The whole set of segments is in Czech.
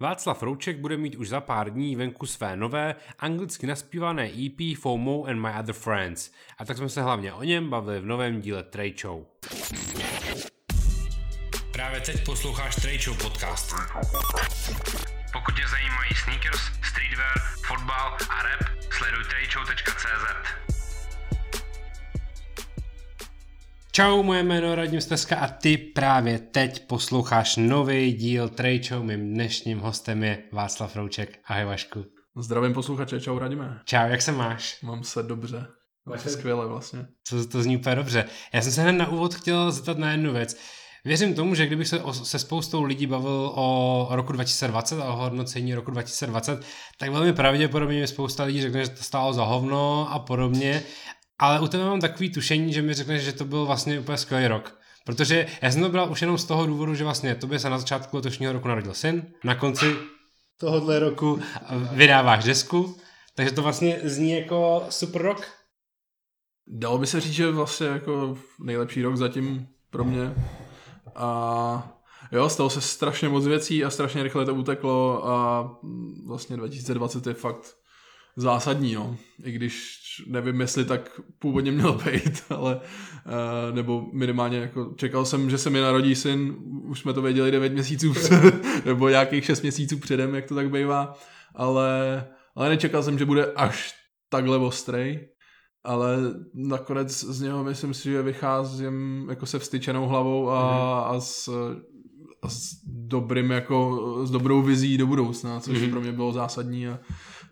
Václav Rouček bude mít už za pár dní venku své nové, anglicky naspívané EP FOMO and My Other Friends. A tak jsme se hlavně o něm bavili v novém díle Trade Show. Právě teď posloucháš Trade Show podcast. Pokud tě zajímají sneakers, streetwear, fotbal a rap, sleduj tradeshow.cz. Čau, moje jméno je Radim Steska a ty právě teď posloucháš nový díl Trade Show. Mým dnešním hostem je Václav Rouček. Ahoj Vašku. Zdravím posluchače, čau Radime. Čau, jak se máš? Mám se dobře. Se skvěle vlastně. To, to zní úplně dobře. Já jsem se hned na úvod chtěl zeptat na jednu věc. Věřím tomu, že kdybych se o, se spoustou lidí bavil o roku 2020 a o hodnocení roku 2020, tak velmi pravděpodobně mi spousta lidí řekne, že to stálo za hovno a podobně. Ale u tebe mám takový tušení, že mi řekneš, že to byl vlastně úplně skvělý rok. Protože já jsem to bral už jenom z toho důvodu, že vlastně tobě se na začátku letošního roku narodil syn, na konci tohohle roku vydáváš desku, takže to vlastně zní jako super rok. Dalo by se říct, že vlastně jako nejlepší rok zatím pro mě. A jo, stalo se strašně moc věcí a strašně rychle to uteklo a vlastně 2020 je fakt zásadní, no. I když nevím, jestli tak původně měl být, ale uh, nebo minimálně jako čekal jsem, že se mi narodí syn, už jsme to věděli 9 měsíců nebo nějakých 6 měsíců předem, jak to tak bývá, ale, ale nečekal jsem, že bude až takhle ostrej, ale nakonec z něho myslím si, že vycházím jako se vstyčenou hlavou a, mm. a s a s dobrým jako, s dobrou vizí do budoucna, což mm-hmm. pro mě bylo zásadní a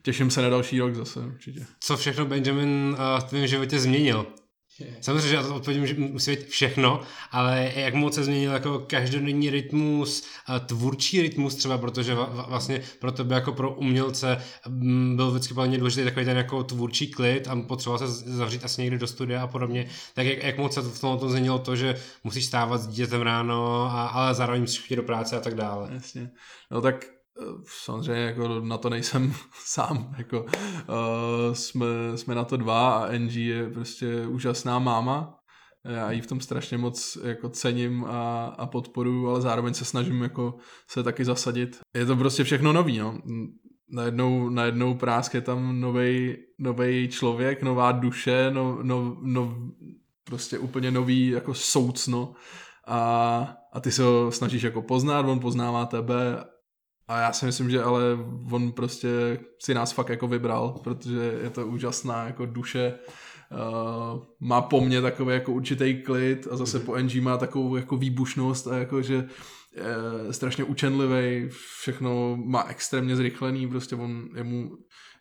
těším se na další rok zase určitě. Co všechno Benjamin uh, v tvém životě změnil? Samozřejmě, že já to odpovím, že musí být všechno, ale jak moc se změnil jako každodenní rytmus, tvůrčí rytmus třeba, protože vlastně pro tebe jako pro umělce mm, byl vždycky velmi důležitý takový ten jako tvůrčí klid a potřeboval se zavřít asi někdy do studia a podobně. Tak jak, jak moc se v tom to změnilo to, že musíš stávat s dítětem ráno, a, ale zároveň musíš chodit do práce a tak dále. Jasně. No tak samozřejmě jako na to nejsem sám, jako uh, jsme, jsme na to dva a Angie je prostě úžasná máma, já ji v tom strašně moc jako cením a, a podporuji, ale zároveň se snažím jako se taky zasadit. Je to prostě všechno nový, no. Najednou, najednou prásk je tam nový člověk, nová duše, no, no, no, prostě úplně nový jako soucno a, a ty se ho snažíš jako poznat, on poznává tebe a já si myslím, že ale on prostě si nás fakt jako vybral, protože je to úžasná jako duše, uh, má po mně takový jako určitý klid a zase po NG má takovou jako výbušnost a jako, že je strašně učenlivý, všechno má extrémně zrychlený, prostě on, jemu,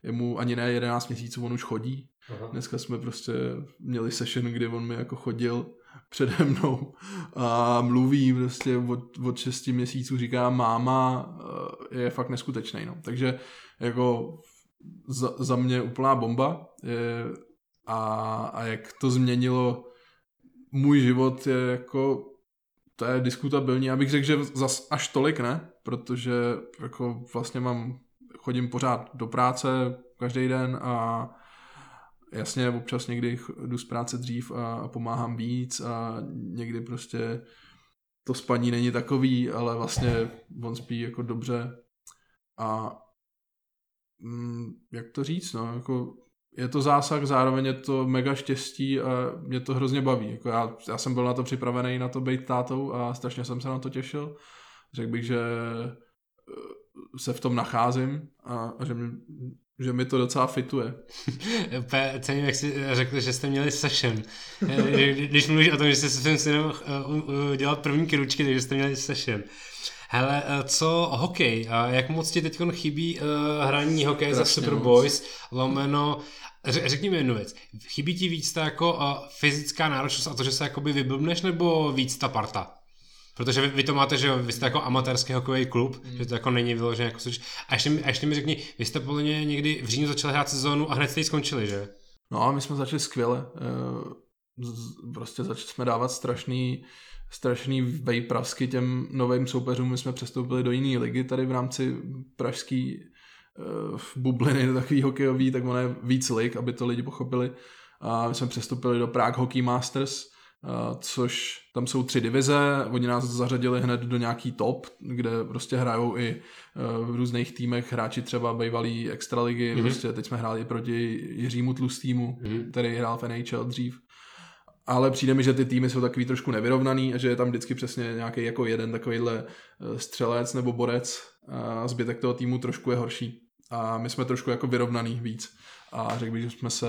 jemu ani ne 11 měsíců, on už chodí. Aha. Dneska jsme prostě měli session, kdy on mi jako chodil přede mnou a mluví prostě od, od 6 měsíců, říká máma, eh, je fakt neskutečný. No. Takže jako za, za mě úplná bomba je, a, a jak to změnilo můj život je jako to je diskutabilní. Abych řekl, že zas až tolik ne, protože jako vlastně mám, chodím pořád do práce každý den a jasně občas někdy jdu z práce dřív a, pomáhám víc a někdy prostě to spaní není takový, ale vlastně on spí jako dobře a mm, jak to říct, no, jako je to zásah, zároveň je to mega štěstí a mě to hrozně baví. Jako já, já jsem byl na to připravený na to být tátou a strašně jsem se na to těšil. Řekl bych, že eh, se v tom nacházím a, a že, mi, že mi to docela fituje. Cením, jak jsi řekl, že jste měli session. Když mluvíš o tom, že jste se synem dělat první kručky, takže jste měli session. Hele, eh, co hokej? Jak moc ti teď chybí hraní hokeje za Superboys, lomeno Řekni mi jednu věc. Chybí ti víc ta jako fyzická náročnost a to, že se jakoby vyblbneš, nebo víc ta parta? Protože vy, vy to máte, že vy jste jako amatérský hokejový klub, mm. že to jako není vyložené jako suč. A ještě, a ještě mi řekni, vy jste podle mě někdy v říjnu začali hrát sezónu a hned jste ji skončili, že? No a my jsme začali skvěle. Eh, prostě začali jsme dávat strašný, strašný vejprasky těm novým soupeřům. My jsme přestoupili do jiné ligy tady v rámci pražský uh, bubliny takový hokejový, tak ono je víc lig, aby to lidi pochopili. A my jsme přestoupili do Prague Hockey Masters, což tam jsou tři divize, oni nás zařadili hned do nějaký top, kde prostě hrajou i v různých týmech hráči třeba bývalý extraligy, mm-hmm. prostě teď jsme hráli proti Jiřímu Tlustýmu, mm-hmm. který hrál v NHL dřív, ale přijde mi, že ty týmy jsou takový trošku nevyrovnaný a že je tam vždycky přesně nějaký jako jeden takovýhle eh, střelec nebo borec a zbytek toho týmu trošku je horší. A my jsme trošku jako vyrovnaný víc. A řekl bych, že jsme se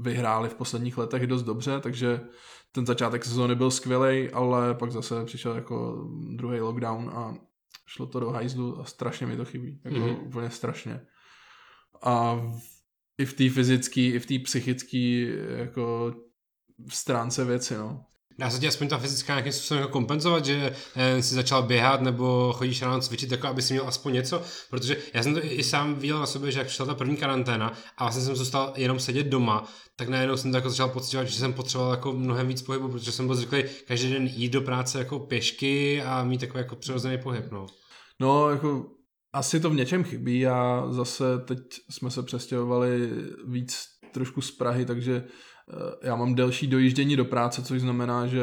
vyhráli v posledních letech dost dobře, takže ten začátek sezóny byl skvělý, ale pak zase přišel jako druhý lockdown a šlo to do hajzlu a strašně mi to chybí. Jako mm-hmm. úplně strašně. A i v té fyzické, i v té psychické jako v stránce věci, no. Dá se ti aspoň ta fyzická nějakým způsobem jako kompenzovat, že eh, si začal běhat nebo chodíš ráno cvičit, jako aby si měl aspoň něco, protože já jsem to i sám viděl na sobě, že jak šla ta první karanténa a vlastně jsem zůstal jenom sedět doma, tak najednou jsem to jako začal pocitovat, že jsem potřeboval jako mnohem víc pohybu, protože jsem byl zvyklý každý den jít do práce jako pěšky a mít takový jako přirozený pohyb, no. No, jako asi to v něčem chybí a zase teď jsme se přestěhovali víc trošku z Prahy, takže já mám delší dojíždění do práce, což znamená, že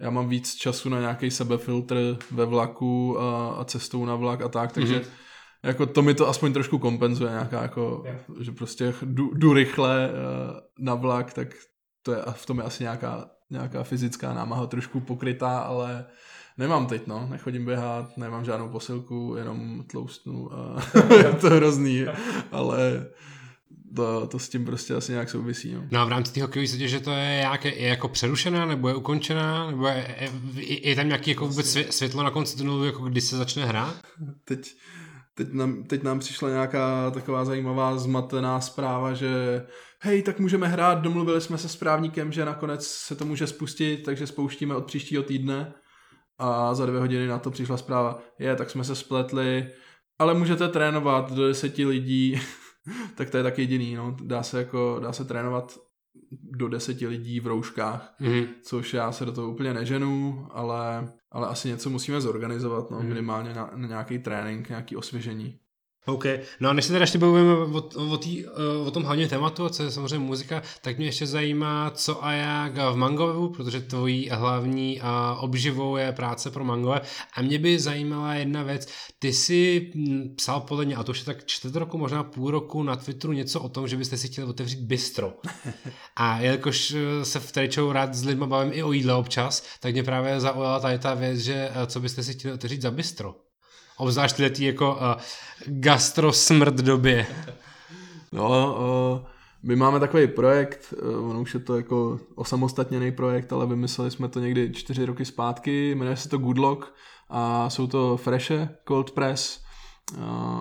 já mám víc času na nějaký sebefiltr ve vlaku a, a cestou na vlak a tak, takže mm-hmm. jako to mi to aspoň trošku kompenzuje nějaká jako, yeah. že prostě jdu, jdu rychle uh, na vlak, tak to je, v tom je asi nějaká, nějaká fyzická námaha trošku pokrytá, ale nemám teď, no, nechodím běhat, nemám žádnou posilku, jenom tloustnu a je to hrozný, ale to, to s tím prostě asi nějak souvisí. No, no a v rámci té hokejové že to je, jak, je jako přerušená, nebo je ukončená, nebo je, je, je tam nějaký jako vůbec světlo na konci tunelu, jako kdy se začne hrát? Teď, teď, nám, teď nám přišla nějaká taková zajímavá zmatená zpráva, že hej, tak můžeme hrát, domluvili jsme se s právníkem, že nakonec se to může spustit, takže spouštíme od příštího týdne a za dvě hodiny na to přišla zpráva, je, tak jsme se spletli, ale můžete trénovat do deseti lidí tak to je tak jediný, no. Dá se jako, dá se trénovat do deseti lidí v rouškách, mm. což já se do toho úplně neženu, ale, ale asi něco musíme zorganizovat, no, mm. minimálně na, na nějaký trénink, nějaký osvěžení. OK. No a než se teda ještě bavíme o, o, tý, o tom hlavně tématu, co je samozřejmě muzika, tak mě ještě zajímá, co a jak v Mangovevu, protože tvojí hlavní a obživou je práce pro Mangove. A mě by zajímala jedna věc. Ty jsi hm, psal podle mě, a to už je tak čtvrt roku, možná půl roku na Twitteru něco o tom, že byste si chtěli otevřít bistro. A jelikož eh, se v Trečou rád s lidmi bavím i o jídle občas, tak mě právě zaujala tady ta věc, že eh, co byste si chtěli otevřít za bistro. Obzvlášť tý jako uh, gastro smrt době. No, uh, my máme takový projekt, uh, on už je to jako osamostatněný projekt, ale vymysleli jsme to někdy čtyři roky zpátky, jmenuje se to Goodlock a jsou to freshe cold press, uh,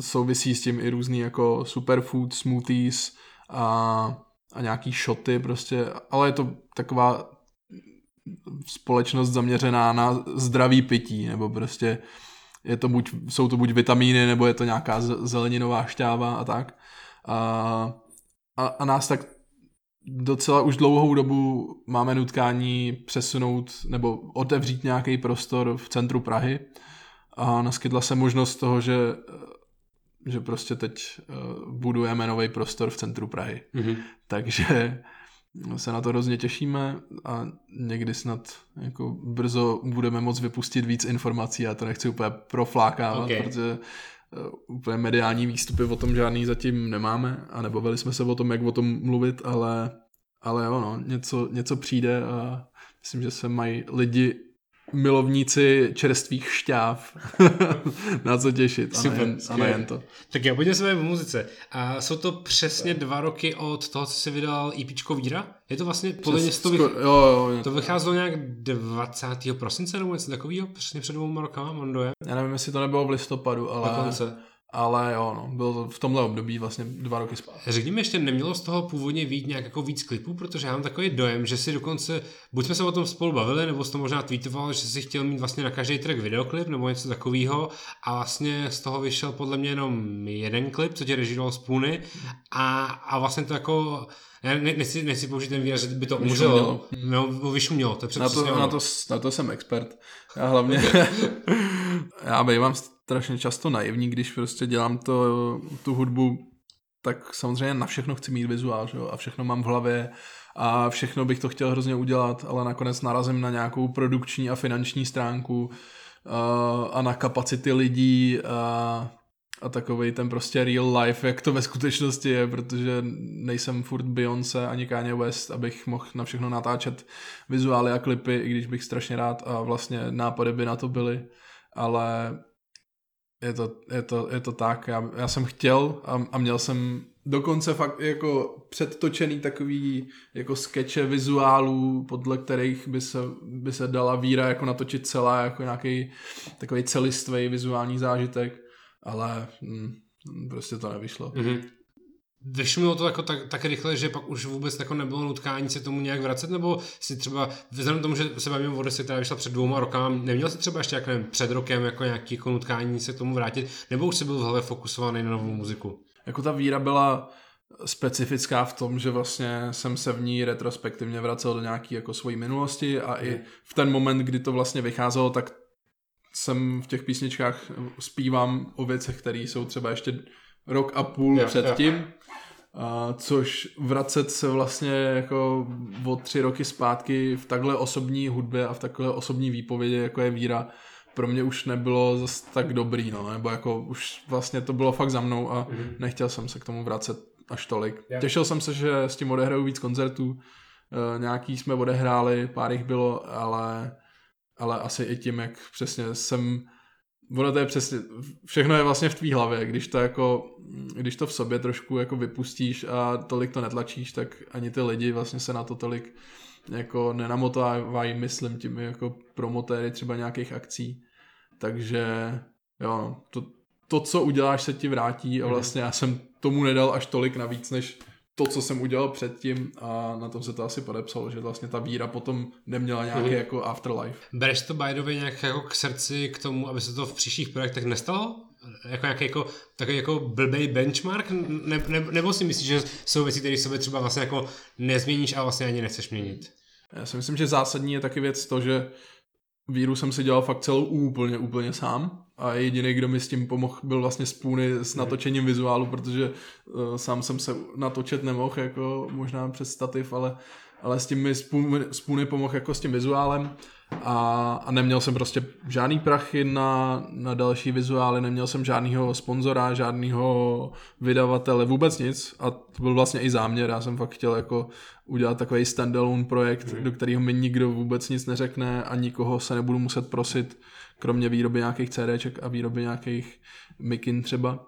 souvisí s tím i různý jako superfood, smoothies a, a nějaký shoty prostě, ale je to taková společnost zaměřená na zdravý pití, nebo prostě je to buď, jsou to buď vitamíny, nebo je to nějaká zeleninová šťáva a tak. A, a, a nás tak docela už dlouhou dobu máme nutkání přesunout nebo otevřít nějaký prostor v centru Prahy a naskytla se možnost toho, že, že prostě teď eh, budujeme nový prostor v centru Prahy. Mm-hmm. Takže se na to hrozně těšíme a někdy snad jako brzo budeme moct vypustit víc informací, já to nechci úplně proflákávat, okay. protože uh, úplně mediální výstupy o tom žádný zatím nemáme a nebavili jsme se o tom, jak o tom mluvit, ale, ale jo, no, něco, něco přijde a myslím, že se mají lidi milovníci čerstvých šťáv na co těšit Super, a, nejen, a nejen to. Tak já pojďme se v muzice. A jsou to přesně dva roky od toho, co jsi vydal EP Víra? Je to vlastně podle mě to, vych... jo, jo, to vycházelo nějak 20. prosince nebo něco takového, přesně před dvouma rokama, mám dojem. Já nevím, jestli to nebylo v listopadu, ale... Dokonce. Ale jo, no, bylo to v tomhle období vlastně dva roky zpátky. Řekni mi ještě, nemělo z toho původně vít nějak jako víc klipů, protože já mám takový dojem, že si dokonce, buď jsme se o tom spolu bavili, nebo jsi to možná tweetoval, že si chtěl mít vlastně na každý track videoklip nebo něco takového a vlastně z toho vyšel podle mě jenom jeden klip, co tě režíroval z Půny a, a vlastně to jako ne, ne, nechci, nechci použít ten výraz, že by to umřelo. No, vyšumělo, to je na to, na, to, na to jsem expert. Já hlavně, já bývám strašně často naivní, když prostě dělám to, tu hudbu, tak samozřejmě na všechno chci mít vizuál, že jo? a všechno mám v hlavě a všechno bych to chtěl hrozně udělat, ale nakonec narazím na nějakou produkční a finanční stránku a, a na kapacity lidí a, a takový ten prostě real life, jak to ve skutečnosti je, protože nejsem furt Beyoncé ani Kanye West, abych mohl na všechno natáčet vizuály a klipy, i když bych strašně rád a vlastně nápady by na to byly, ale je to, je to, je to tak, já, já jsem chtěl a, a měl jsem dokonce fakt jako předtočený takový jako skeče vizuálů, podle kterých by se, by se dala víra jako natočit celá, jako nějaký takový celistvý vizuální zážitek, ale hm, prostě to nevyšlo. Mm-hmm. Vyšlo to jako tak, tak rychle, že pak už vůbec jako nebylo nutkání se tomu nějak vracet, nebo si třeba, vzhledem tomu, že se bavíme o Odese, která vyšla před dvouma rokama, neměl si třeba ještě jak nevím, před rokem jako nějaký jako nutkání se k tomu vrátit, nebo už si byl v hlavě fokusovaný na novou muziku? Jako ta víra byla specifická v tom, že vlastně jsem se v ní retrospektivně vracel do nějaký jako svojí minulosti a i v ten moment, kdy to vlastně vycházelo, tak jsem v těch písničkách zpívám o věcech, které jsou třeba ještě rok a půl předtím. Yeah. A což vracet se vlastně jako o tři roky zpátky v takhle osobní hudbě a v takhle osobní výpovědi, jako je víra, pro mě už nebylo zase tak dobrý, no, nebo jako už vlastně to bylo fakt za mnou a mm-hmm. nechtěl jsem se k tomu vracet až tolik. Yeah. Těšil jsem se, že s tím odehraju víc koncertů, e, nějaký jsme odehráli, pár jich bylo, ale, ale asi i tím, jak přesně jsem ono to je přesně, všechno je vlastně v tvý hlavě, když to jako, když to v sobě trošku jako vypustíš a tolik to netlačíš, tak ani ty lidi vlastně se na to tolik jako nenamotávají, myslím tím jako promotéry třeba nějakých akcí, takže jo, to, to, co uděláš, se ti vrátí a mhm. vlastně já jsem tomu nedal až tolik navíc, než to, co jsem udělal předtím a na tom se to asi podepsalo, že vlastně ta víra potom neměla nějaký mm. jako afterlife. Bereš to by the way nějak jako k srdci k tomu, aby se to v příštích projektech nestalo? Jako nějaký jako, takový jako blbej benchmark? Ne, ne, nebo si myslíš, že jsou věci, které sobě třeba vlastně jako nezměníš a vlastně ani nechceš měnit? Já si myslím, že zásadní je taky věc to, že víru jsem si dělal fakt celou úplně, úplně sám a jediný, kdo mi s tím pomohl, byl vlastně Spoony s natočením vizuálu, protože uh, sám jsem se natočit nemohl, jako možná přes stativ, ale, ale s tím mi Spoony pomohl jako s tím vizuálem. A, a neměl jsem prostě žádný prachy na, na další vizuály, neměl jsem žádného sponzora, žádného vydavatele, vůbec nic. A to byl vlastně i záměr, já jsem fakt chtěl jako udělat takový standalone projekt, mm. do kterého mi nikdo vůbec nic neřekne a nikoho se nebudu muset prosit, kromě výroby nějakých CDček a výroby nějakých mikin třeba.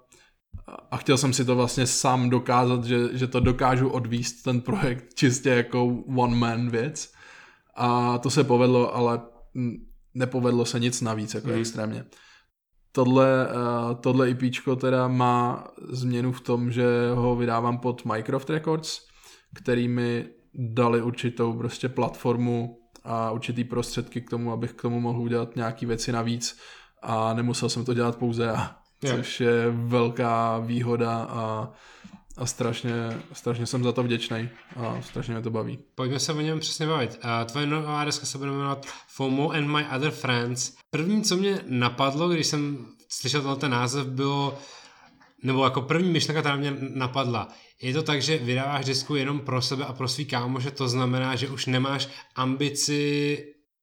A chtěl jsem si to vlastně sám dokázat, že, že to dokážu odvíst ten projekt čistě jako one man věc a to se povedlo, ale nepovedlo se nic navíc, jako mm. extrémně. Tohle, uh, tohle IPčko teda má změnu v tom, že ho vydávám pod Minecraft Records, který mi dali určitou prostě platformu a určitý prostředky k tomu, abych k tomu mohl udělat nějaký věci navíc a nemusel jsem to dělat pouze já, yeah. což je velká výhoda a a strašně, strašně jsem za to vděčný a strašně mě to baví. Pojďme se o něm přesně bavit. Uh, tvoje nová deska se bude jmenovat FOMO and My Other Friends. První, co mě napadlo, když jsem slyšel ten název, bylo, nebo jako první myšlenka, která mě napadla, je to tak, že vydáváš disku jenom pro sebe a pro svý kámoše, to znamená, že už nemáš ambici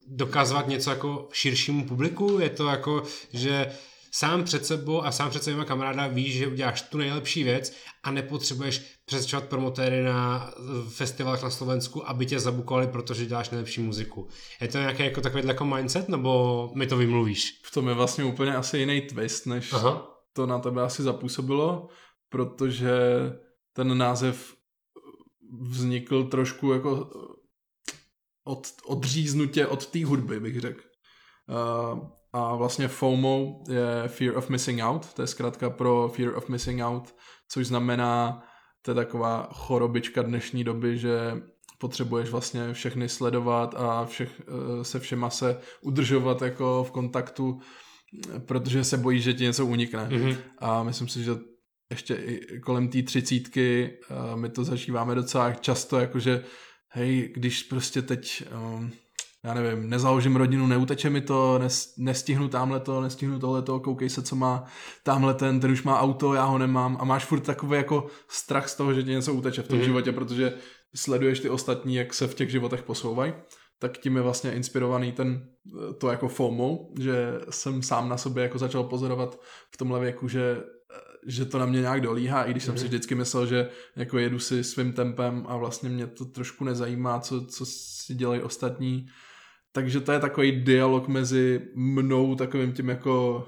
dokazovat něco jako širšímu publiku? Je to jako, že sám před sebou a sám před svýma kamaráda víš, že uděláš tu nejlepší věc a nepotřebuješ přesvědčovat promotéry na festivalech na Slovensku, aby tě zabukovali, protože děláš nejlepší muziku. Je to nějaký jako takový jako mindset, nebo mi to vymluvíš? V tom je vlastně úplně asi jiný twist, než Aha. to na tebe asi zapůsobilo, protože ten název vznikl trošku jako od, odříznutě od té hudby, bych řekl. Uh, a vlastně FOMO je Fear of Missing Out, to je zkrátka pro Fear of Missing Out, což znamená, to je taková chorobička dnešní doby, že potřebuješ vlastně všechny sledovat a všech, eh, se všema se udržovat jako v kontaktu, protože se bojíš, že ti něco unikne. Mm-hmm. A myslím si, že ještě i kolem té třicítky my to zažíváme docela často, jakože hej, když prostě teď um, já nevím, nezaložím rodinu, neuteče mi to, nes, nestihnu tamhle to, nestihnu tohle to, koukej se, co má tamhle ten, ten už má auto, já ho nemám a máš furt takový jako strach z toho, že ti něco uteče v tom mm. životě, protože sleduješ ty ostatní, jak se v těch životech posouvají, tak tím je vlastně inspirovaný ten, to jako FOMO, že jsem sám na sobě jako začal pozorovat v tomhle věku, že že to na mě nějak dolíhá, i když jsem si mhm. vždycky myslel, že jako jedu si svým tempem a vlastně mě to trošku nezajímá, co, co si dělají ostatní. Takže to je takový dialog mezi mnou, takovým tím jako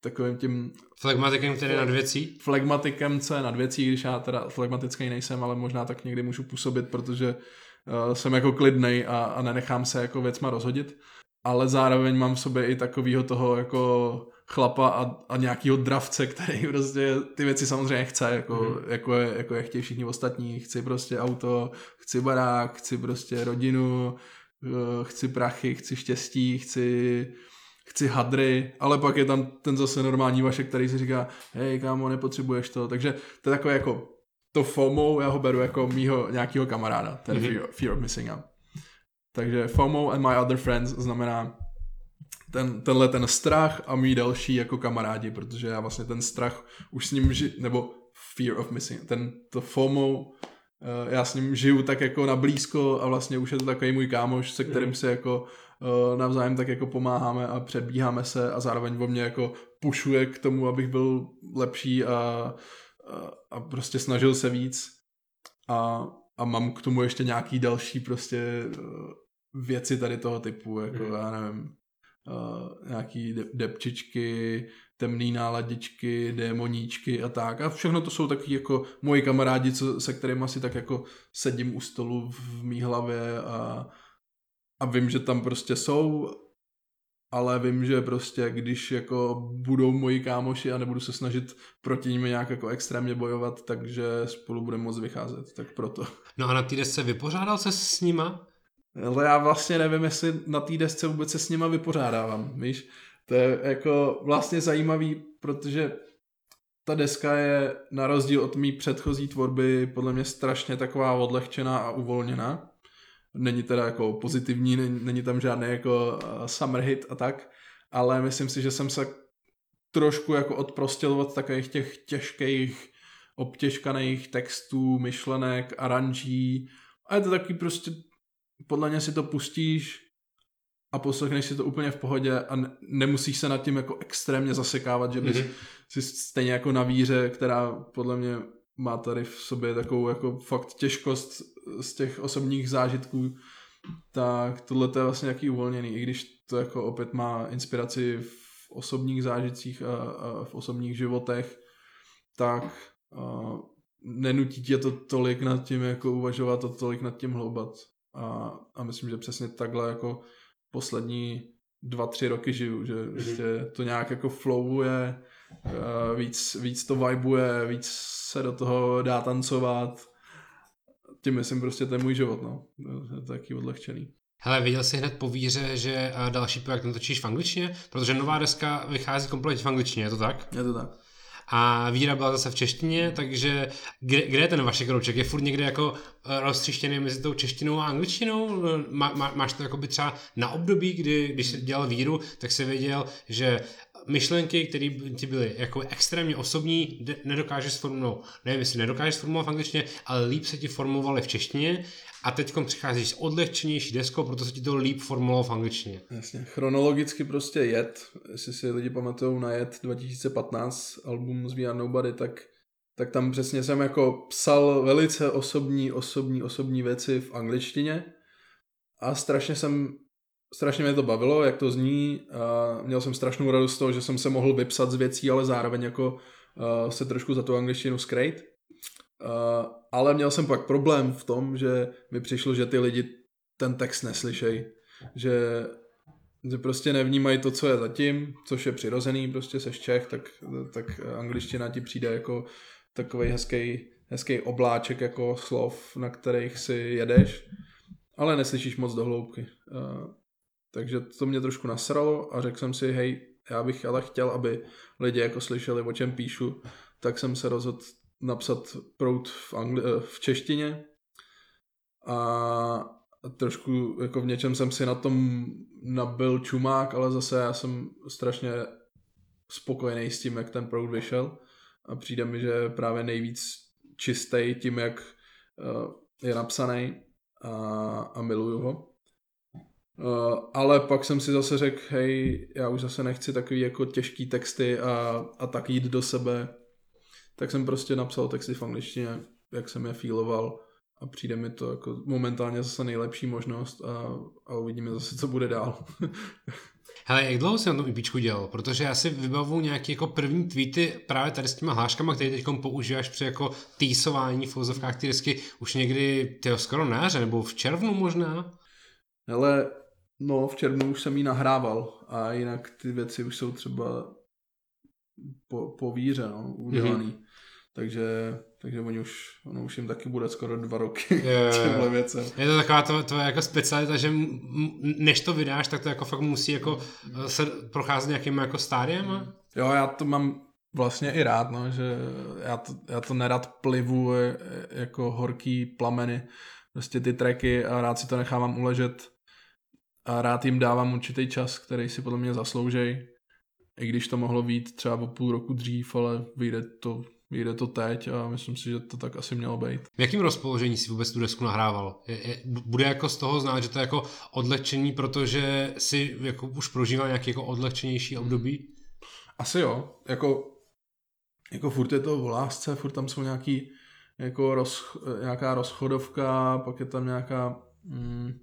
takovým tím... Flegmatikem, který je nad věcí? Flegmatikem, co je nad věcí, když já teda flegmatický nejsem, ale možná tak někdy můžu působit, protože uh, jsem jako klidnej a, a nenechám se jako věcma rozhodit. Ale zároveň mám v sobě i takového toho jako chlapa a, a nějakýho dravce, který prostě ty věci samozřejmě chce, jako, mm. jako, je, jako je chtějí všichni ostatní. Chci prostě auto, chci barák, chci prostě rodinu, uh, chci prachy, chci štěstí, chci chci hadry, ale pak je tam ten zase normální vašek, který si říká, hej kámo, nepotřebuješ to, takže to je takové jako to FOMO, já ho beru jako mýho nějakého kamaráda, ten mm-hmm. fear, fear of missing out. Takže FOMO and my other friends znamená ten, tenhle ten strach a mý další jako kamarádi, protože já vlastně ten strach už s ním ži, nebo fear of missing, ten to FOMO, eh, já s ním žiju tak jako na blízko a vlastně už je to takový můj kámoš, se kterým se jako uh, navzájem tak jako pomáháme a předbíháme se a zároveň vo mně jako pušuje k tomu, abych byl lepší a, a, a prostě snažil se víc. A, a mám k tomu ještě nějaký další prostě uh, věci tady toho typu, jako mm. já nevím, uh, nějaký de- depčičky, temný náladičky, démoníčky a tak. A všechno to jsou taky jako moji kamarádi, co, se kterými asi tak jako sedím u stolu v mý hlavě a, a vím, že tam prostě jsou, ale vím, že prostě když jako budou moji kámoši a nebudu se snažit proti nimi nějak jako extrémně bojovat, takže spolu budeme moc vycházet, tak proto. No a na té desce vypořádal se s nima? Ale já vlastně nevím, jestli na té desce vůbec se s nima vypořádávám, víš? To je jako vlastně zajímavý, protože ta deska je na rozdíl od mý předchozí tvorby podle mě strašně taková odlehčená a uvolněná není teda jako pozitivní, není, není tam žádný jako uh, summer hit a tak, ale myslím si, že jsem se trošku jako odprostil od takových těch těžkých obtěžkaných textů, myšlenek, aranží a je to taky prostě podle mě si to pustíš a poslechneš si to úplně v pohodě a nemusíš se nad tím jako extrémně zasekávat, že bys mm-hmm. si stejně jako na víře, která podle mě má tady v sobě takovou jako fakt těžkost z těch osobních zážitků, tak tohle to je vlastně nějaký uvolněný, i když to jako opět má inspiraci v osobních zážitcích a, a v osobních životech, tak a, nenutí tě to tolik nad tím jako uvažovat a tolik nad tím hloubat. A, a myslím, že přesně takhle jako poslední dva, tři roky žiju, že mm-hmm. prostě to nějak jako flowuje, víc, víc to vibuje, víc se do toho dá tancovat. Tím myslím prostě je můj život, no. Je to taky odlehčený. Hele, viděl jsi hned po víře, že další projekt natočíš v angličtině? Protože nová deska vychází kompletně v angličtině, je to tak? Je to tak. A víra byla zase v češtině, takže kde, kde je ten vaše krouček? Je furt někde jako eh, roztřištěný mezi tou češtinou a angličtinou? Má, má, máš to jako by třeba na období, kdy když jsi dělal víru, tak si věděl, že myšlenky, které ti byly jako extrémně osobní, nedokážeš sformulovat, nevím, jestli nedokážeš sformulovat v angličtině, ale líp se ti formulovaly v češtině a teď přicházíš s odlehčenější deskou, proto se ti to líp formulovalo v angličtině. Jasně, chronologicky prostě jet, jestli si lidi pamatují na jet 2015, album z VR Nobody, tak, tak tam přesně jsem jako psal velice osobní, osobní, osobní věci v angličtině. A strašně jsem strašně mě to bavilo, jak to zní. A měl jsem strašnou radost z toho, že jsem se mohl vypsat z věcí, ale zároveň jako uh, se trošku za tu angličtinu skrejt. Uh, ale měl jsem pak problém v tom, že mi přišlo, že ty lidi ten text neslyšejí. Že, že prostě nevnímají to, co je zatím, což je přirozený, prostě seš Čech, tak, tak angličtina ti přijde jako takový hezký, hezký obláček jako slov, na kterých si jedeš, ale neslyšíš moc do hloubky. Takže to mě trošku nasralo a řekl jsem si, hej, já bych ale chtěl, aby lidi jako slyšeli, o čem píšu, tak jsem se rozhodl napsat prout v, angli- v češtině a trošku jako v něčem jsem si na tom nabil čumák, ale zase já jsem strašně spokojený s tím, jak ten proud vyšel a přijde mi, že právě nejvíc čistý tím, jak je napsaný a, a miluju ho. Uh, ale pak jsem si zase řekl, hej, já už zase nechci takový jako těžký texty a, a tak jít do sebe. Tak jsem prostě napsal texty v angličtině, jak jsem je feeloval a přijde mi to jako momentálně zase nejlepší možnost a, a uvidíme zase, co bude dál. Hele, jak dlouho jsi na tom IPčku dělal? Protože já si vybavu nějaký jako první tweety právě tady s těma hláškama, které teď používáš při jako týsování v fouzovkách ty desky už někdy tyjo, skoro na jaře, nebo v červnu možná? Hele, no v červnu už jsem ji nahrával a jinak ty věci už jsou třeba po, po víře, no, udělaný. Mm-hmm. Takže, takže oni už, ono už jim taky bude skoro dva roky těmhle věcem. Je to taková to, to jako specialita, že než to vydáš, tak to jako fakt musí jako eh, se procházet nějakým jako stádiem? Jo, já to mám vlastně i rád, no, že já to, já to nerad plivu eh, jako horký plameny, prostě ty tracky a rád si to nechávám uležet a rád jim dávám určitý čas, který si podle mě zasloužej. I když to mohlo být třeba o půl roku dřív, ale vyjde to vyjde to teď a myslím si, že to tak asi mělo být. V jakém rozpoložení si vůbec tu desku nahrával? Je, je, bude jako z toho znát, že to je jako odlehčení, protože si jako už prožíval nějaký jako odlehčenější období? Asi jo. Jako, jako furt je to v lásce, furt tam jsou nějaký jako roz, nějaká rozchodovka, pak je tam nějaká mm,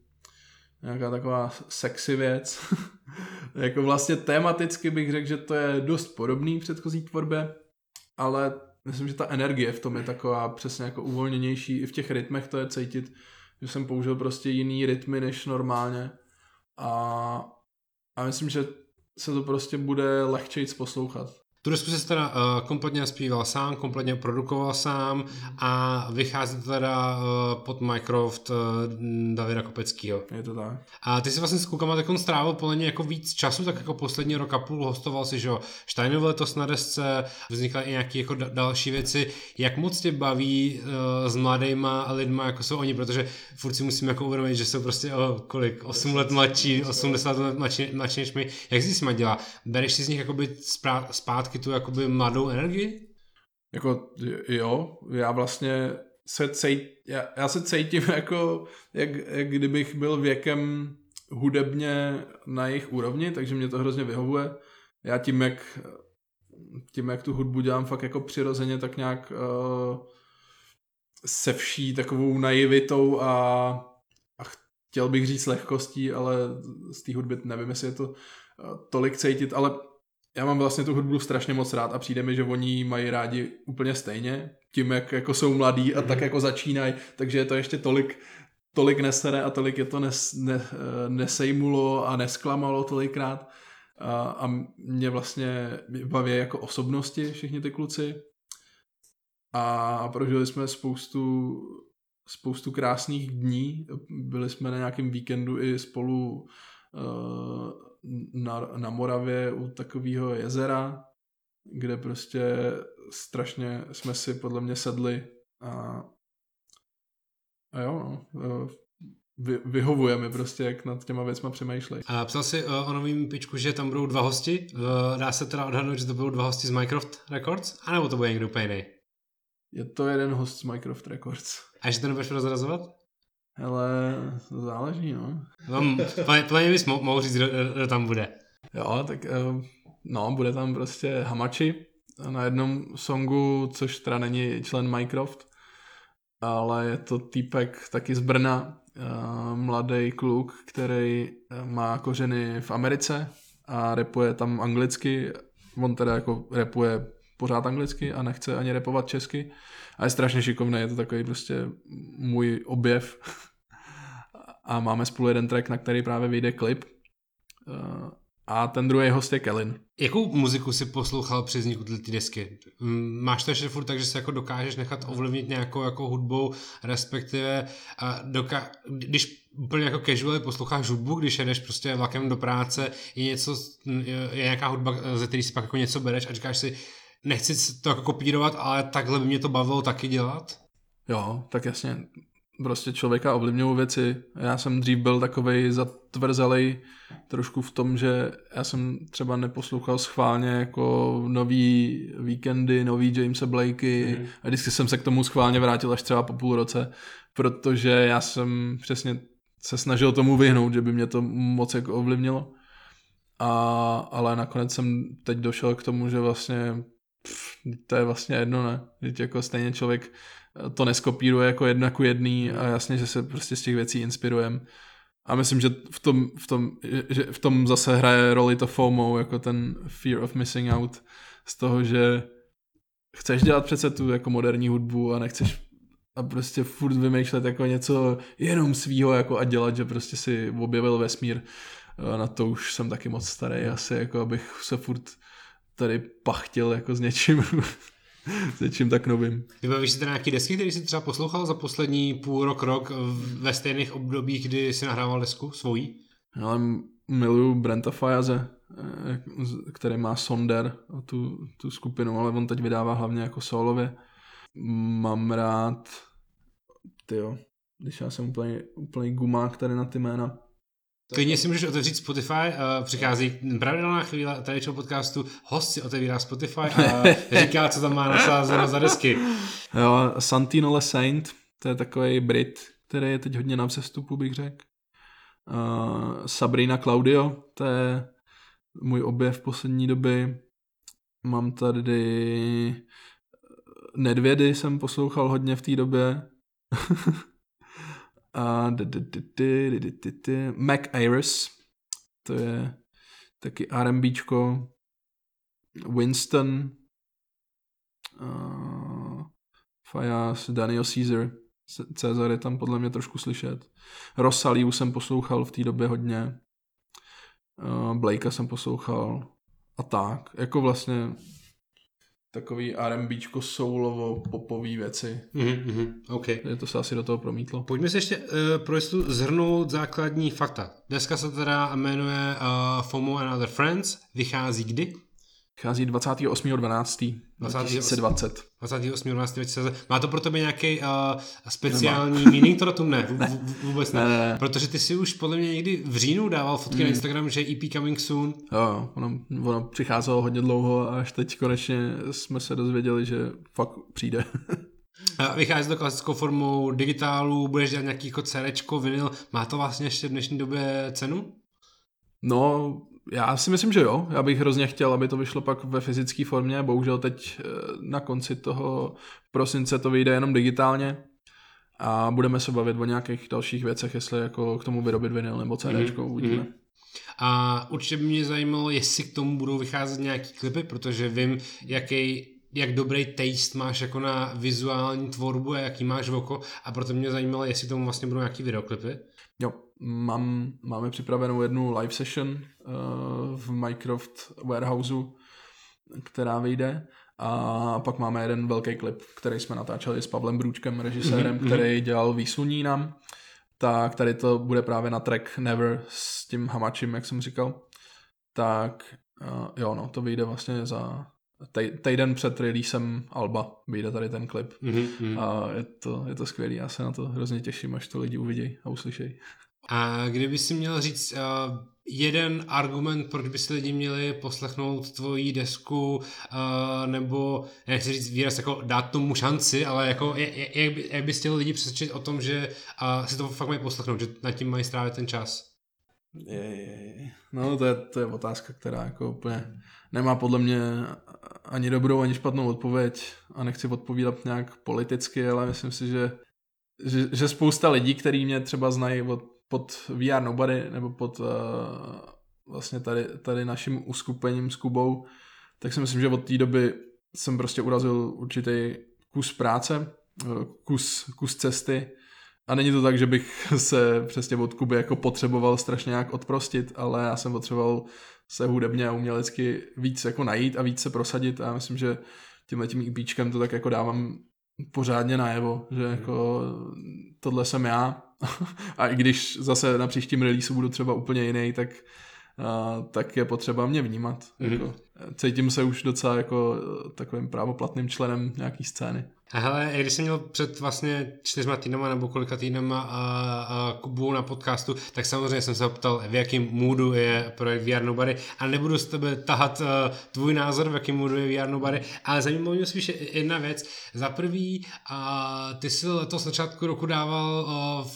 nějaká taková sexy věc. jako vlastně tematicky bych řekl, že to je dost podobný předchozí tvorbě, ale myslím, že ta energie v tom je taková přesně jako uvolněnější. I v těch rytmech to je cítit, že jsem použil prostě jiný rytmy než normálně. A, a myslím, že se to prostě bude lehčejc poslouchat. Tu desku se teda uh, kompletně zpíval sám, kompletně produkoval sám a vychází to teda uh, pod Mycroft uh, Davida Kopeckýho. Je to tak. A ty si vlastně s klukama tak strávil podle jako víc času, tak jako poslední rok a půl hostoval si, že jo, Steinov letos na desce, vznikaly i nějaké jako další věci. Jak moc tě baví uh, s mladýma lidma, jako jsou oni, protože furt si musím jako uvědomit, že jsou prostě o kolik, 8 let mladší, 80 let mladší, mladší než my. Jak jsi s nimi dělá? Bereš si z nich jakoby zpátky taky tu jakoby mladou energii? Jako jo, já vlastně se cít, já, já se cítím jako, jak, jak kdybych byl věkem hudebně na jejich úrovni, takže mě to hrozně vyhovuje. Já tím, jak, tím, jak tu hudbu dělám fakt jako přirozeně, tak nějak uh, se vší takovou naivitou a, a chtěl bych říct lehkostí, ale z té hudby nevím, jestli je to uh, tolik cítit, ale já mám vlastně tu hudbu strašně moc rád a přijde mi, že oni mají rádi úplně stejně, tím, jak jako jsou mladí a mm-hmm. tak mhm. jako začínají, takže je to ještě tolik, tolik nesere a tolik je to nes, ne, nesejmulo a nesklamalo tolikrát a, a mě vlastně baví jako osobnosti všichni ty kluci a prožili jsme spoustu spoustu krásných dní, byli jsme na nějakém víkendu i spolu uh, na, na Moravě u takového jezera, kde prostě strašně jsme si podle mě sedli a, a jo, no, vy, vyhovujeme prostě, jak nad těma věcma přemýšlej. A psal si uh, o novým pičku, že tam budou dva hosti. Uh, dá se teda odhadnout, že to budou dva hosti z Minecraft Records? A nebo to bude někdo úplně jiný? Je to jeden host z Minecraft Records. A že to nebudeš prozrazovat? Ale záleží, no. no plně bys mohl říct, kdo, kdo tam bude. Jo, tak eh, no, bude tam prostě Hamachi na jednom songu, což teda není člen Minecraft, ale je to týpek taky z Brna, eh, mladý kluk, který eh, má kořeny v Americe a repuje tam anglicky. On teda jako repuje pořád anglicky a nechce ani repovat česky. A je strašně šikovný, je to takový prostě můj objev. a máme spolu jeden track, na který právě vyjde klip. Eh, a ten druhý host je Kellen. Jakou muziku si poslouchal při vzniku té desky? Máš to ještě furt tak, že se jako dokážeš nechat ovlivnit nějakou jako hudbou, respektive a doka- když úplně jako casual posloucháš hudbu, když jedeš prostě vlakem do práce, je něco, je nějaká hudba, ze který si pak jako něco bereš a říkáš si, nechci to jako kopírovat, ale takhle by mě to bavilo taky dělat? Jo, tak jasně. Prostě člověka ovlivňují věci. Já jsem dřív byl takovej zatvrzelej trošku v tom, že já jsem třeba neposlouchal schválně jako nový víkendy, nový Jamesa Blakey mm. a vždycky jsem se k tomu schválně vrátil až třeba po půl roce, protože já jsem přesně se snažil tomu vyhnout, že by mě to moc jako ovlivnilo. A, ale nakonec jsem teď došel k tomu, že vlastně pff, to je vlastně jedno, ne? Teď jako stejně člověk to neskopíruje jako jedno jako jedný a jasně, že se prostě z těch věcí inspirujem. A myslím, že v tom, v tom, že v tom zase hraje roli to FOMO, jako ten fear of missing out, z toho, že chceš dělat přece tu jako moderní hudbu a nechceš a prostě furt vymýšlet jako něco jenom svýho jako a dělat, že prostě si objevil vesmír. Na to už jsem taky moc starý asi, jako abych se furt tady pachtil jako s něčím s něčím tak novým. Vybavíš si teda nějaký desky, který jsi třeba poslouchal za poslední půl rok, rok ve stejných obdobích, kdy jsi nahrával desku svojí? Ale miluju Brenta Fajaze, eh, který má Sonder, tu, tu skupinu, ale on teď vydává hlavně jako solově. Mám rád, tyjo, když já jsem úplně, úplně gumák tady na ty jména, Klidně si můžeš otevřít Spotify, uh, přichází pravidelná chvíle tady podcastu, host si otevírá Spotify a říká, co tam má nasázeno za desky. Jo, Santino Le Saint, to je takový Brit, který je teď hodně na vzestupu, bych řekl. Uh, Sabrina Claudio, to je můj objev v poslední doby. Mám tady Nedvědy jsem poslouchal hodně v té době. Mac Iris, to je taky R&Bčko, Winston, uh, Fajas, Daniel Caesar, Cezar je tam podle mě trošku slyšet. Rosaliu jsem poslouchal v té době hodně. Uh, Blakea jsem poslouchal a tak. Jako vlastně takový R&Bčko soulovo popový věci. Mm-hmm, okay. To se asi do toho promítlo. Pojďme si ještě uh, pro jistu zhrnout základní fakta. Dneska se teda jmenuje uh, FOMO and Other Friends. Vychází kdy? Vychází 28.12. 2020. 28.12. Má to pro tebe nějaký uh, speciální Nemá. meaning? To datum ne, v, v, vůbec ne. ne, ne. Protože ty si už podle mě někdy v říjnu dával fotky mm. na Instagram, že EP coming soon. Jo, ono, ono přicházelo hodně dlouho a až teď konečně jsme se dozvěděli, že fakt přijde. Vychází to klasickou formou digitálu, budeš dělat nějaký jako CDčko, vinyl. Má to vlastně ještě v dnešní době cenu? No, já si myslím, že jo. Já bych hrozně chtěl, aby to vyšlo pak ve fyzické formě. Bohužel teď eh, na konci toho prosince to vyjde jenom digitálně a budeme se bavit o nějakých dalších věcech, jestli jako k tomu vyrobit vinyl nebo CD, mm-hmm. uvidíme. Mm-hmm. A určitě by mě zajímalo, jestli k tomu budou vycházet nějaký klipy, protože vím, jaký jak dobrý taste máš jako na vizuální tvorbu a jaký máš oko a proto mě zajímalo, jestli k tomu vlastně budou nějaký videoklipy. Jo, mám, máme připravenou jednu live session uh, v Minecraft Warehouseu, která vyjde. A pak máme jeden velký klip, který jsme natáčeli s Pavlem Brůčkem, režisérem, mm-hmm. který dělal výsluní nám. Tak tady to bude právě na track Never s tím Hamačím, jak jsem říkal. Tak uh, jo, no, to vyjde vlastně za týden před releasem Alba vyjde tady ten klip. Mm-hmm. A je to, je to skvělý, já se na to hrozně těším, až to lidi uvidí a uslyšejí. A kdyby si měl říct uh, jeden argument, proč by si lidi měli poslechnout tvoji desku, uh, nebo, nechci říct výraz, jako dát tomu šanci, ale jako, jak, jak, by, jak bys chtěl lidi přesvědčit o tom, že uh, si to fakt mají poslechnout, že nad tím mají strávit ten čas? Je, je, No to je, to je otázka, která jako úplně nemá podle mě ani dobrou, ani špatnou odpověď a nechci odpovídat nějak politicky, ale myslím si, že, že, že spousta lidí, který mě třeba znají od, pod VR Nobody nebo pod uh, vlastně tady, tady naším uskupením s Kubou, tak si myslím, že od té doby jsem prostě urazil určitý kus práce, eh, kus, kus cesty. A není to tak, že bych se přesně od Kuby jako potřeboval strašně nějak odprostit, ale já jsem potřeboval se hudebně a umělecky víc jako najít a víc se prosadit. A já myslím, že tímhle tím EPčkem to tak jako dávám pořádně najevo, že jako tohle jsem já a i když zase na příštím release budu třeba úplně jiný, tak, a, tak je potřeba mě vnímat. Mm-hmm. Jako, cítím se už docela jako takovým právoplatným členem nějaký scény. A hele, když jsem měl před vlastně čtyřma týdnama nebo kolika týdnama a, a Kubu na podcastu, tak samozřejmě jsem se ho ptal, v jakém můdu je projekt VR Nobody a nebudu z tebe tahat uh, tvůj názor, v jakém můdu je VR Nobody, ale zajímalo mě spíš jedna věc. Za prvý, uh, ty jsi letos začátku roku dával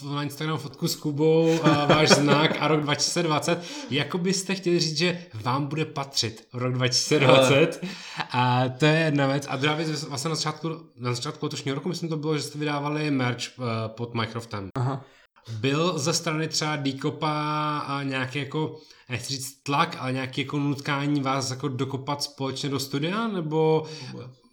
uh, na Instagram fotku s Kubou, uh, váš znak a rok 2020. Jako byste chtěli říct, že vám bude patřit rok 2020? A to je jedna věc. A druhá věc, vlastně na začátku, na začátku letošního roku, myslím to bylo, že jste vydávali merch uh, pod Minecraftem. Aha. Byl ze strany třeba Decopa a nějaký jako, nechci říct tlak, ale nějaký jako nutkání vás jako dokopat společně do studia, nebo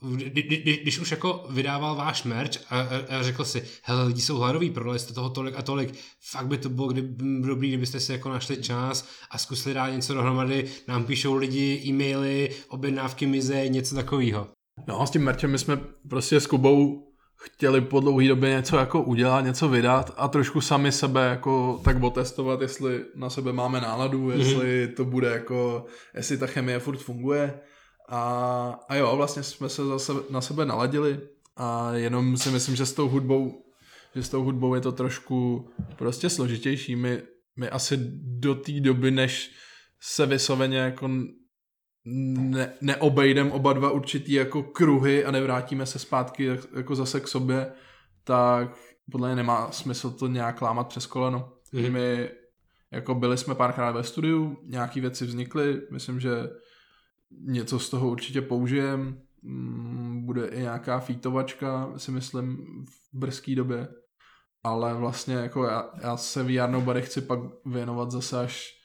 kdy, kdy, když už jako vydával váš merch a, a, a řekl si, hele, lidi jsou hladoví, prodali jste toho tolik a tolik, fakt by to bylo kdy, dobrý, kdybyste si jako našli čas a zkusili dát něco dohromady, nám píšou lidi e-maily, objednávky mize, něco takového. No, s tím merchem my jsme prostě s Kubou chtěli po dlouhé době něco jako udělat, něco vydat a trošku sami sebe jako tak otestovat, jestli na sebe máme náladu, mhm. jestli mm-hmm. to bude jako, jestli ta chemie furt funguje. A, a jo, vlastně jsme se zase na sebe naladili a jenom si myslím, že s tou hudbou, že s tou hudbou je to trošku prostě složitější. My, my asi do té doby, než se vysloveně jako ne, neobejdem oba dva určitý jako kruhy a nevrátíme se zpátky jako zase k sobě, tak podle mě nemá smysl to nějak lámat přes koleno. Mm. My jako byli jsme párkrát ve studiu, nějaký věci vznikly, myslím, že něco z toho určitě použijem, mm, bude i nějaká fítovačka, si myslím, v brzké době, ale vlastně jako já, já se VR Nobody chci pak věnovat zase až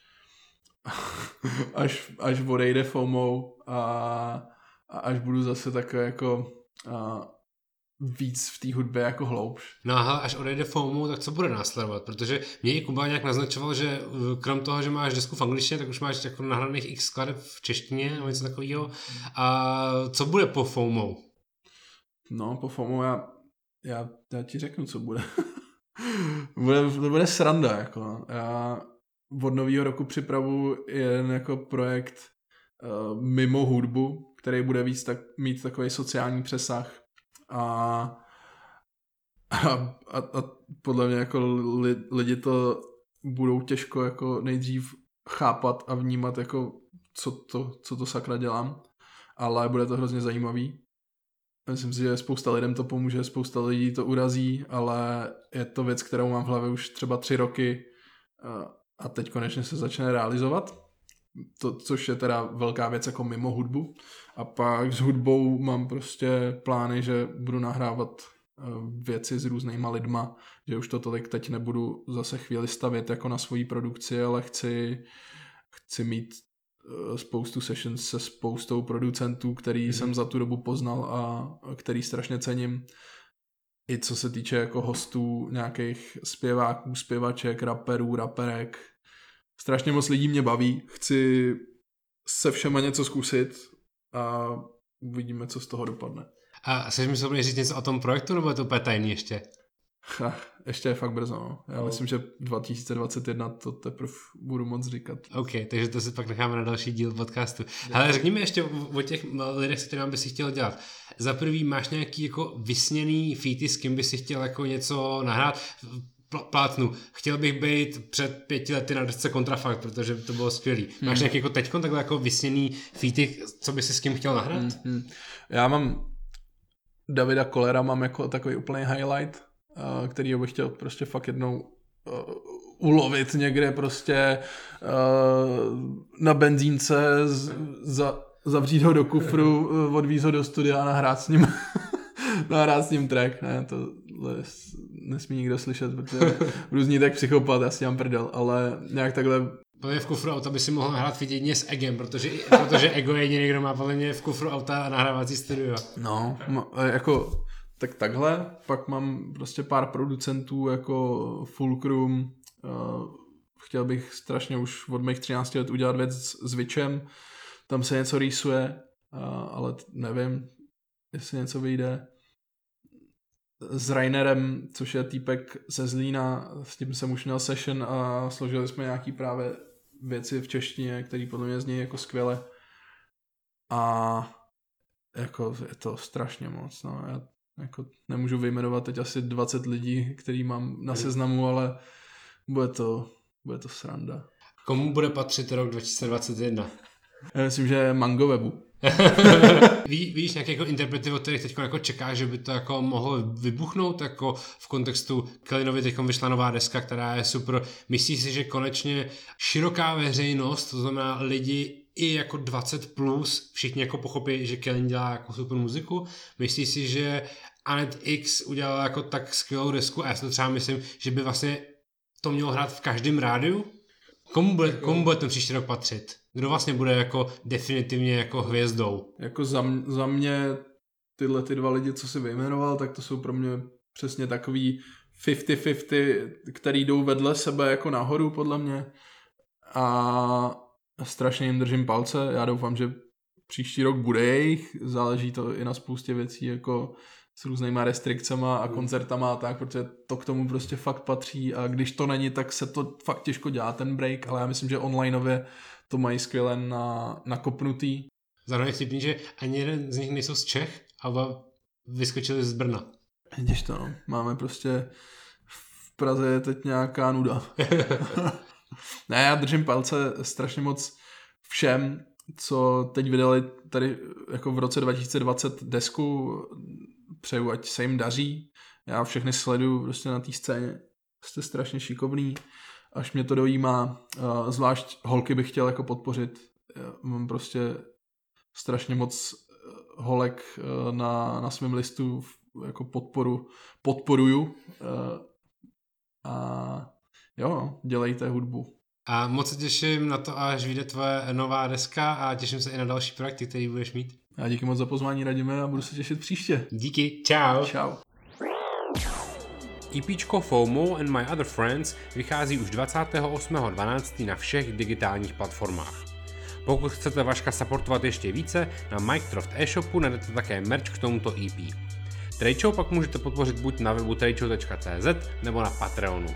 až, až odejde FOMO a, a až budu zase tak jako a, víc v té hudbě jako hloubš. No a až odejde FOMO, tak co bude následovat? Protože mě i Kuba nějak naznačoval, že uh, krom toho, že máš desku v angličtině, tak už máš jako nahraných x skladeb v češtině nebo něco takového. A co bude po FOMO? No, po FOMO já, já, já ti řeknu, co bude. bude, to bude sranda, jako. Já, od nového roku připravu jeden jako projekt uh, mimo hudbu, který bude víc tak, mít takový sociální přesah. A, a, a, a podle mě jako li, lidi to budou těžko jako nejdřív chápat a vnímat jako co to, co to sakra dělám, ale bude to hrozně zajímavý. Myslím si, že spousta lidem to pomůže, spousta lidí to urazí, ale je to věc, kterou mám v hlavě už třeba tři roky a teď konečně se začne realizovat, to, což je teda velká věc jako mimo hudbu. A pak s hudbou mám prostě plány, že budu nahrávat eh, věci s různýma lidma, že už to tolik teď nebudu zase chvíli stavět jako na svoji produkci, ale chci, chci mít eh, spoustu sessions se spoustou producentů, který mm. jsem za tu dobu poznal a který strašně cením i co se týče jako hostů, nějakých zpěváků, zpěvaček, raperů, raperek. Strašně moc lidí mě baví, chci se všema něco zkusit a uvidíme, co z toho dopadne. A jsi mi schopný říct něco o tom projektu, nebo je to úplně tajný ještě? Ach, ještě je fakt brzo. No. Já no. myslím, že 2021 to teprve budu moc říkat. OK, takže to si pak necháme na další díl podcastu. Ale řekni mi ještě o těch lidech, s kterými by si chtěl dělat. Za prvý máš nějaký jako vysněný feety, s kým by si chtěl jako něco nahrát? plátnu. Chtěl bych být před pěti lety na desce kontrafakt, protože to bylo skvělý. Hmm. Máš nějaký jako teďkon takhle jako vysněný feety, co by si s kým chtěl nahrát? Hmm, hmm. Já mám Davida Kolera mám jako takový úplný highlight který bych chtěl prostě fakt jednou uh, ulovit někde prostě uh, na benzínce, z, za, zavřít ho do kufru, uh, odvízt ho do studia a nahrát s ním, nahrát s ním track. Ne, to nesmí nikdo slyšet, protože různí tak psychopat, já si mám prdel, ale nějak takhle Podle v kufru auta by si mohl nahrát jedině s Egem, protože, protože Ego je jediný, kdo má podle mě v kufru auta nahrávací studio. No, jako tak takhle, pak mám prostě pár producentů jako Fulcrum, uh, chtěl bych strašně už od mých 13 let udělat věc s Witchem, tam se něco rýsuje, uh, ale nevím, jestli něco vyjde. S Rainerem, což je týpek ze Zlína, s tím jsem už měl session a složili jsme nějaký právě věci v češtině, které podle mě zní jako skvěle. A jako je to strašně moc. No. Já Jako nemůžu vyjmenovat teď asi 20 lidí, který mám na seznamu, ale bude to, bude to sranda. Komu bude patřit rok 2021? Já myslím, že Mango Webu. Ví, víš nějaké jako interprety, od kterých teď jako čeká, že by to jako mohlo vybuchnout jako v kontextu Kelinovi teď vyšla nová deska, která je super. Myslíš si, že konečně široká veřejnost, to znamená lidi i jako 20 plus, všichni jako pochopí, že Kelin dělá jako super muziku. Myslíš si, že Anet X udělala jako tak skvělou desku a já si to třeba myslím, že by vlastně to mělo hrát v každém rádiu? Komu bude, komu bude ten příští rok patřit? Kdo vlastně bude jako definitivně jako hvězdou? Jako za, za mě tyhle ty dva lidi, co si vyjmenoval, tak to jsou pro mě přesně takový 50-50, který jdou vedle sebe jako nahoru podle mě a strašně jim držím palce, já doufám, že příští rok bude jejich, záleží to i na spoustě věcí jako s různýma restrikcema a koncertama a tak, protože to k tomu prostě fakt patří a když to není, tak se to fakt těžko dělá ten break, ale já myslím, že onlineově to mají skvěle na, nakopnutý. Zároveň vtipný, že ani jeden z nich nejsou z Čech, ale vyskočili z Brna. Vidíš to, no. Máme prostě v Praze je teď nějaká nuda. ne, já držím palce strašně moc všem, co teď vydali tady jako v roce 2020 desku, přeju, ať se jim daří. Já všechny sleduju prostě na té scéně. Jste strašně šikovný, až mě to dojímá. Zvlášť holky bych chtěl jako podpořit. Já mám prostě strašně moc eh, holek eh, na, na svém listu jako podporu, podporuju. Eh, a jo, no, dělejte hudbu. A moc se těším na to, až vyjde tvoje nová deska a těším se i na další projekty, který budeš mít. Já díky moc za pozvání, radíme a budu se těšit příště. Díky, čau. Čau. EPčko FOMO and My Other Friends vychází už 28.12. na všech digitálních platformách. Pokud chcete Vaška supportovat ještě více, na Microsoft e-shopu najdete také merch k tomuto EP. Trejčou pak můžete podpořit buď na webu trejčou.cz nebo na Patreonu.